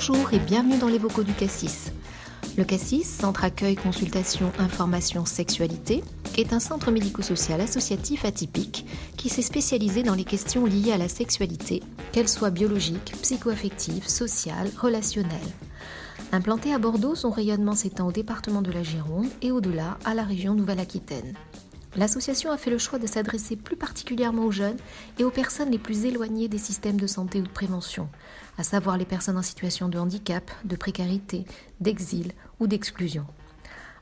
Bonjour et bienvenue dans les vocaux du Cassis. Le Cassis, Centre Accueil, Consultation, Information, Sexualité, est un centre médico-social associatif atypique qui s'est spécialisé dans les questions liées à la sexualité, qu'elles soient biologiques, psychoaffectives, sociales, relationnelles. Implanté à Bordeaux, son rayonnement s'étend au département de la Gironde et au-delà à la région Nouvelle-Aquitaine. L'association a fait le choix de s'adresser plus particulièrement aux jeunes et aux personnes les plus éloignées des systèmes de santé ou de prévention, à savoir les personnes en situation de handicap, de précarité, d'exil ou d'exclusion.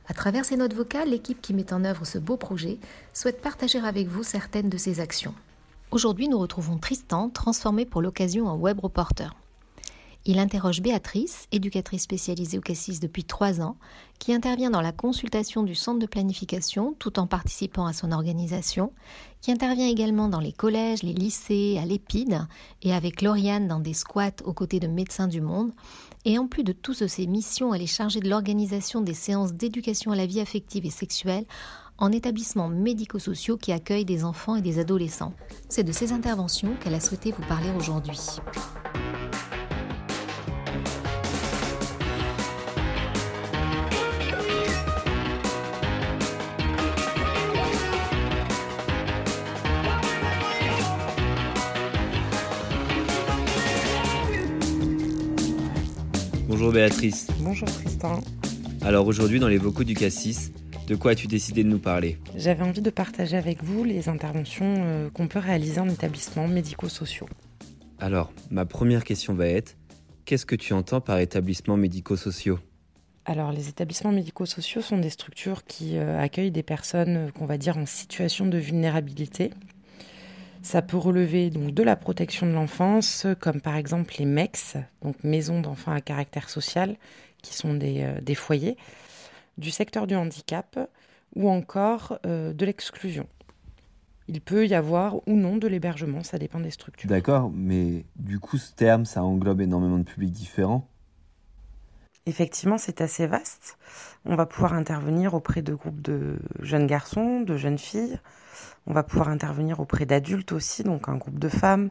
À travers ces notes vocales, l'équipe qui met en œuvre ce beau projet souhaite partager avec vous certaines de ses actions. Aujourd'hui, nous retrouvons Tristan, transformé pour l'occasion en web reporter. Il interroge Béatrice, éducatrice spécialisée au Cassis depuis trois ans, qui intervient dans la consultation du centre de planification tout en participant à son organisation, qui intervient également dans les collèges, les lycées, à l'EPID et avec Lauriane dans des squats aux côtés de Médecins du Monde. Et en plus de toutes ces missions, elle est chargée de l'organisation des séances d'éducation à la vie affective et sexuelle en établissements médico-sociaux qui accueillent des enfants et des adolescents. C'est de ces interventions qu'elle a souhaité vous parler aujourd'hui. Bonjour Béatrice. Bonjour Tristan. Alors aujourd'hui dans les vocaux du Cassis, de quoi as-tu décidé de nous parler? J'avais envie de partager avec vous les interventions euh, qu'on peut réaliser en établissements médico-sociaux. Alors, ma première question va être, qu'est-ce que tu entends par établissements médico-sociaux? Alors les établissements médico-sociaux sont des structures qui euh, accueillent des personnes euh, qu'on va dire en situation de vulnérabilité. Ça peut relever donc de la protection de l'enfance, comme par exemple les MEX, donc maisons d'enfants à caractère social, qui sont des, des foyers, du secteur du handicap ou encore euh, de l'exclusion. Il peut y avoir ou non de l'hébergement, ça dépend des structures. D'accord, mais du coup ce terme, ça englobe énormément de publics différents Effectivement, c'est assez vaste. On va pouvoir intervenir auprès de groupes de jeunes garçons, de jeunes filles. On va pouvoir intervenir auprès d'adultes aussi, donc un groupe de femmes,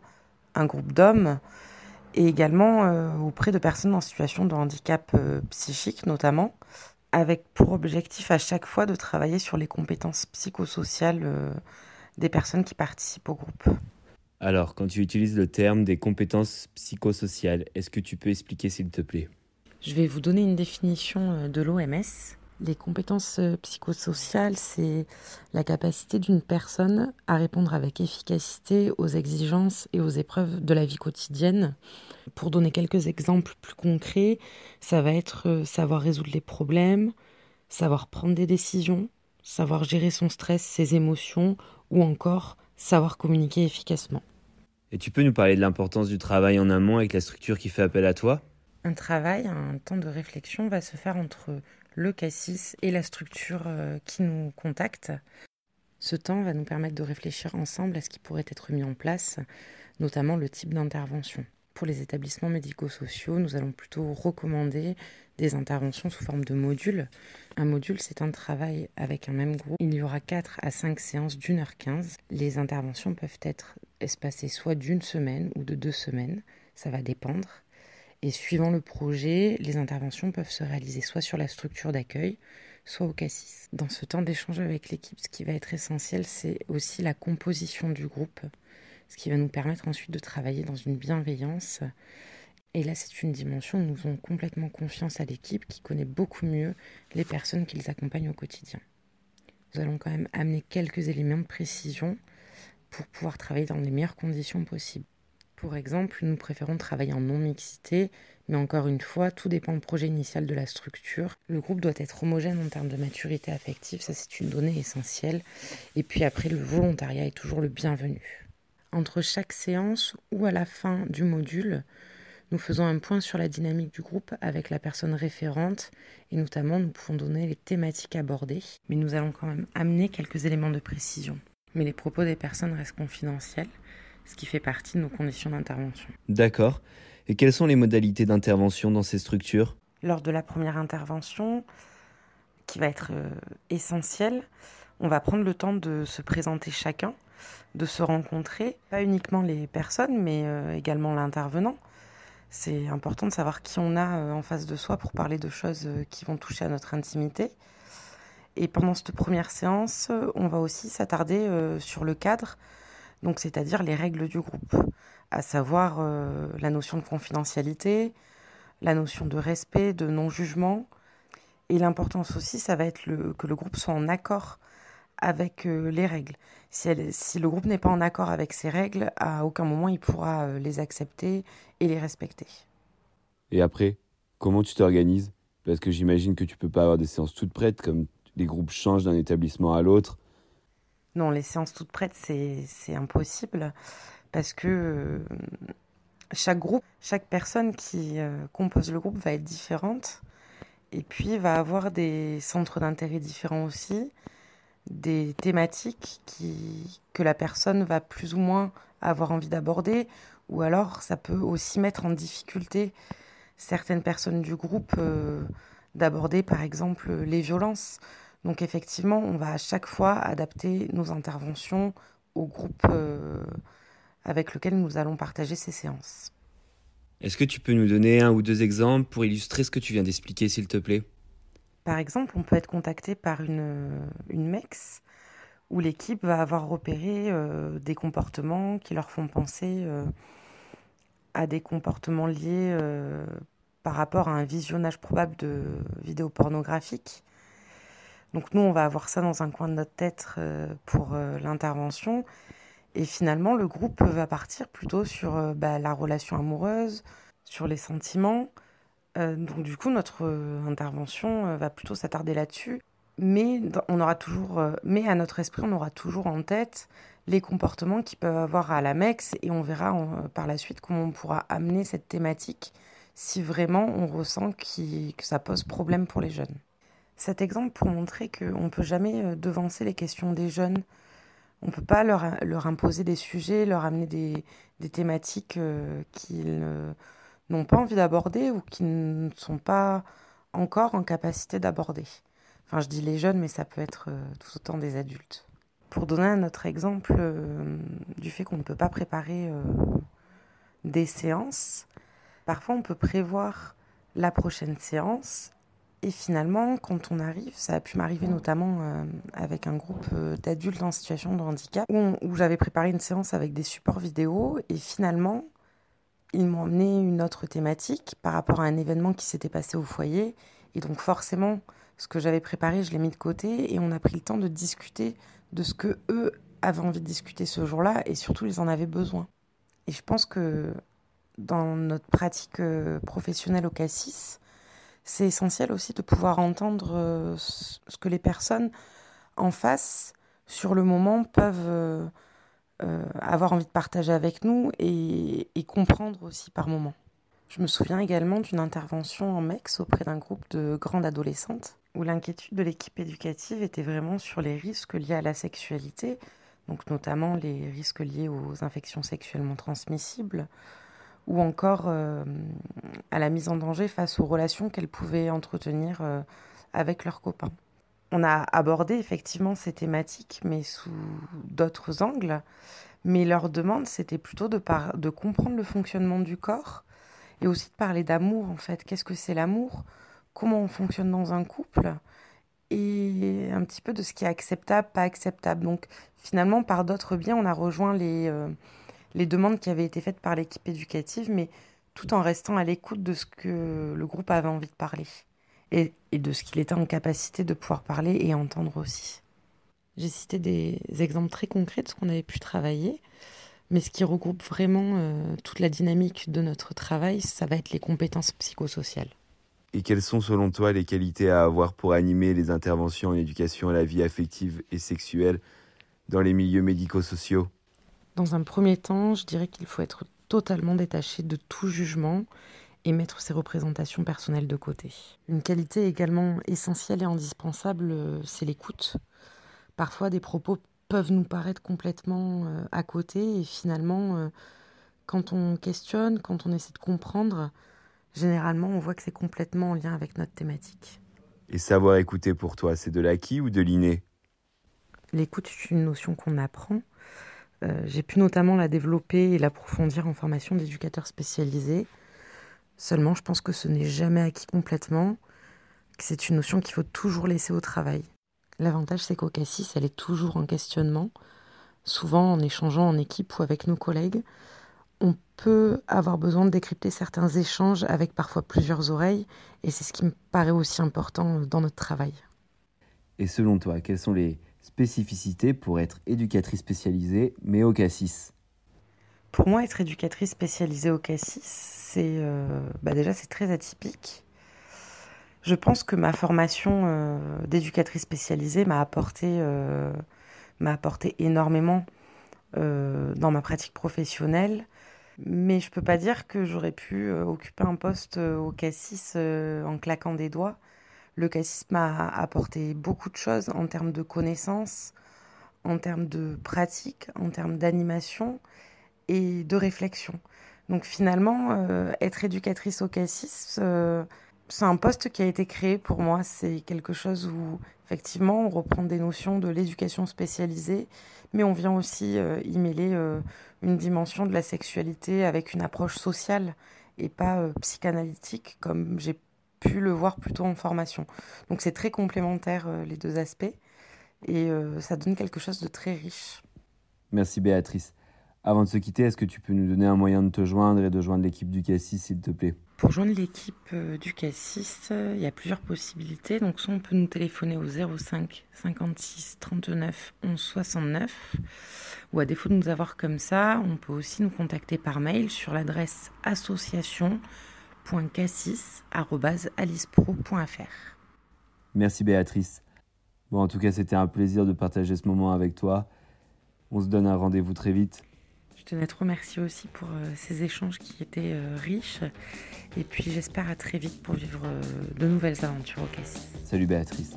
un groupe d'hommes, et également euh, auprès de personnes en situation de handicap euh, psychique notamment, avec pour objectif à chaque fois de travailler sur les compétences psychosociales euh, des personnes qui participent au groupe. Alors, quand tu utilises le terme des compétences psychosociales, est-ce que tu peux expliquer s'il te plaît? Je vais vous donner une définition euh, de l'OMS. Les compétences euh, psychosociales, c'est la capacité d'une personne à répondre avec efficacité aux exigences et aux épreuves de la vie quotidienne. Pour donner quelques exemples plus concrets, ça va être euh, savoir résoudre les problèmes, savoir prendre des décisions, savoir gérer son stress, ses émotions ou encore savoir communiquer efficacement. Et tu peux nous parler de l'importance du travail en amont avec la structure qui fait appel à toi? Un travail, un temps de réflexion va se faire entre le cassis et la structure euh, qui nous contacte. Ce temps va nous permettre de réfléchir ensemble à ce qui pourrait être mis en place, notamment le type d'intervention. Pour les établissements médico-sociaux, nous allons plutôt recommander des interventions sous forme de modules. Un module, c'est un travail avec un même groupe. Il y aura 4 à 5 séances d'une heure 15. Les interventions peuvent être espacées soit d'une semaine ou de deux semaines. Ça va dépendre. Et suivant le projet, les interventions peuvent se réaliser soit sur la structure d'accueil, soit au cassis. Dans ce temps d'échange avec l'équipe, ce qui va être essentiel, c'est aussi la composition du groupe, ce qui va nous permettre ensuite de travailler dans une bienveillance. Et là, c'est une dimension où nous faisons complètement confiance à l'équipe qui connaît beaucoup mieux les personnes qui les accompagnent au quotidien. Nous allons quand même amener quelques éléments de précision pour pouvoir travailler dans les meilleures conditions possibles. Pour exemple, nous préférons travailler en non-mixité, mais encore une fois, tout dépend du projet initial de la structure. Le groupe doit être homogène en termes de maturité affective, ça c'est une donnée essentielle. Et puis après, le volontariat est toujours le bienvenu. Entre chaque séance ou à la fin du module, nous faisons un point sur la dynamique du groupe avec la personne référente et notamment nous pouvons donner les thématiques abordées, mais nous allons quand même amener quelques éléments de précision. Mais les propos des personnes restent confidentiels ce qui fait partie de nos conditions d'intervention. D'accord. Et quelles sont les modalités d'intervention dans ces structures? Lors de la première intervention, qui va être euh, essentielle, on va prendre le temps de se présenter chacun, de se rencontrer, pas uniquement les personnes, mais euh, également l'intervenant. C'est important de savoir qui on a en face de soi pour parler de choses qui vont toucher à notre intimité. Et pendant cette première séance, on va aussi s'attarder sur le cadre, donc c'est-à-dire les règles du groupe, à savoir la notion de confidentialité, la notion de respect, de non-jugement. Et l'importance aussi, ça va être que le groupe soit en accord avec euh, les règles. Si, si le groupe n'est pas en accord avec ces règles, à aucun moment il pourra euh, les accepter et les respecter. Et après, comment tu t'organises? Parce que j'imagine que tu peux pas avoir des séances toutes prêtes, comme les groupes changent d'un établissement à l'autre. Non, les séances toutes prêtes, c'est impossible, parce que euh, chaque groupe, chaque personne qui compose le groupe va être différente, et puis va avoir des centres d'intérêt différents aussi des thématiques que la personne va plus ou moins avoir envie d'aborder, ou alors ça peut aussi mettre en difficulté certaines personnes du groupe euh, d'aborder par exemple les violences. Donc effectivement, on va à chaque fois adapter nos interventions au groupe euh, avec lequel nous allons partager ces séances. Est-ce que tu peux nous donner un ou deux exemples pour illustrer ce que tu viens d'expliquer, s'il te plaît? Par exemple, on peut être contacté par une, une MEX où l'équipe va avoir repéré euh, des comportements qui leur font penser euh, à des comportements liés euh, par rapport à un visionnage probable de vidéos pornographiques. Donc nous, on va avoir ça dans un coin de notre tête pour l'intervention. Et finalement, le groupe va partir plutôt sur bah, la relation amoureuse, sur les sentiments, euh, donc du coup, notre euh, intervention euh, va plutôt s'attarder là-dessus. Mais on aura toujours, mais à notre esprit, on aura toujours en tête les comportements qu'ils peuvent avoir à la MEX et on verra par la suite comment on pourra amener cette thématique si vraiment on ressent que ça pose problème pour les jeunes. Cet exemple pour montrer qu'on ne peut jamais devancer les questions des jeunes. On ne peut pas leur, leur, imposer des sujets, leur amener des, des thématiques qu'ils n'ont pas envie d'aborder ou qui ne sont pas encore en capacité d'aborder. Enfin, je dis les jeunes, mais ça peut être euh, tout autant des adultes. Pour donner un autre exemple euh, du fait qu'on ne peut pas préparer euh, des séances, parfois on peut prévoir la prochaine séance et finalement, quand on arrive, ça a pu m'arriver notamment avec un groupe d'adultes en situation de handicap, où, j'avais préparé une séance avec des supports vidéo, et finalement, ils m'ont amené une autre thématique par rapport à un événement qui s'était passé au foyer. Et donc forcément, ce que j'avais préparé, je l'ai mis de côté et on a pris le temps de discuter de ce que eux avaient envie de discuter ce jour-là et surtout ils en avaient besoin. Et je pense que dans notre pratique euh, professionnelle au Cassis, c'est essentiel aussi de pouvoir entendre euh, ce que les personnes en face, sur le moment, peuvent euh, euh, avoir envie de partager avec nous et, comprendre aussi par moments. Je me souviens également d'une intervention en MEX auprès d'un groupe de grandes adolescentes où l'inquiétude de l'équipe éducative était vraiment sur les risques liés à la sexualité, donc notamment les risques liés aux infections sexuellement transmissibles, ou encore euh, à la mise en danger face aux relations qu'elles pouvaient entretenir euh, avec leurs copains. On a abordé effectivement ces thématiques, mais sous d'autres angles. Mais leur demande, c'était plutôt de, de comprendre le fonctionnement du corps et aussi de parler d'amour, en fait. Qu'est-ce que c'est l'amour? Comment on fonctionne dans un couple? Et un petit peu de ce qui est acceptable, pas acceptable. Donc, finalement, par d'autres biens, on a rejoint les, euh, les demandes qui avaient été faites par l'équipe éducative, mais tout en restant à l'écoute de ce que le groupe avait envie de parler et, de ce qu'il était en capacité de pouvoir parler et entendre aussi. J'ai cité des exemples très concrets de ce qu'on avait pu travailler, mais ce qui regroupe vraiment euh, toute la dynamique de notre travail, ça va être les compétences psychosociales. Et quelles sont selon toi les qualités à avoir pour animer les interventions en éducation à la vie affective et sexuelle dans les milieux médico-sociaux? Dans un premier temps, je dirais qu'il faut être totalement détaché de tout jugement et mettre ses représentations personnelles de côté. Une qualité également essentielle et indispensable, euh, c'est l'écoute. Parfois, des propos peuvent nous paraître complètement euh, à côté et finalement, euh, quand on questionne, quand on essaie de comprendre, généralement, on voit que c'est complètement en lien avec notre thématique. Et savoir écouter pour toi, c'est de l'acquis ou de l'inné? L'écoute est une notion qu'on apprend. J'ai pu notamment la développer et l'approfondir en formation d'éducateur spécialisé Seulement, je pense que ce n'est jamais acquis complètement, que c'est une notion qu'il faut toujours laisser au travail. L'avantage, c'est qu'au Cassis, elle est toujours en questionnement, souvent en échangeant en équipe ou avec nos collègues. On peut avoir besoin de décrypter certains échanges avec parfois plusieurs oreilles, et c'est ce qui me paraît aussi important dans notre travail. Et selon toi, quelles sont les spécificités pour être éducatrice spécialisée, mais au Cassis Pour moi, être éducatrice spécialisée au Cassis, c'est euh, bah déjà c'est très atypique. Je pense que ma formation euh, d'éducatrice spécialisée m'a apporté, euh, m'a apporté énormément dans ma pratique professionnelle. Mais je peux pas dire que j'aurais pu occuper un poste au Cassis en claquant des doigts. Le Cassis m'a apporté beaucoup de choses en termes de connaissances, en termes de pratique, en termes d'animation et de réflexion. Donc finalement, être éducatrice au Cassis, c'est un poste qui a été créé pour moi. C'est quelque chose où, effectivement, on reprend des notions de l'éducation spécialisée, mais on vient aussi euh, y mêler euh, une dimension de la sexualité avec une approche sociale et pas euh, psychanalytique, comme j'ai pu le voir plutôt en formation. Donc c'est très complémentaire, les deux aspects, et ça donne quelque chose de très riche. Merci Béatrice. Avant de se quitter, est-ce que tu peux nous donner un moyen de te joindre et de joindre l'équipe du Cassis, s'il te plaît? Pour joindre l'équipe euh, du Cassis, euh, il y a plusieurs possibilités. Donc, soit on peut nous téléphoner au 05 56 39 11 69, ou à défaut de nous avoir comme ça, on peut aussi nous contacter par mail sur l'adresse Merci Béatrice. Bon, en tout cas, c'était un plaisir de partager ce moment avec toi. On se donne un rendez-vous très vite. Je tenais à te remercier aussi pour euh, ces échanges qui étaient euh, riches. Et puis j'espère à très vite pour vivre euh, de nouvelles aventures au Cassis. Salut Béatrice.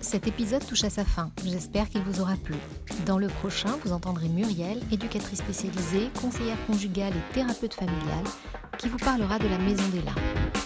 Cet épisode touche à sa fin. J'espère qu'il vous aura plu. Dans le prochain, vous entendrez Muriel, éducatrice spécialisée, conseillère conjugale et thérapeute familiale, qui vous parlera de la Maison des Larmes.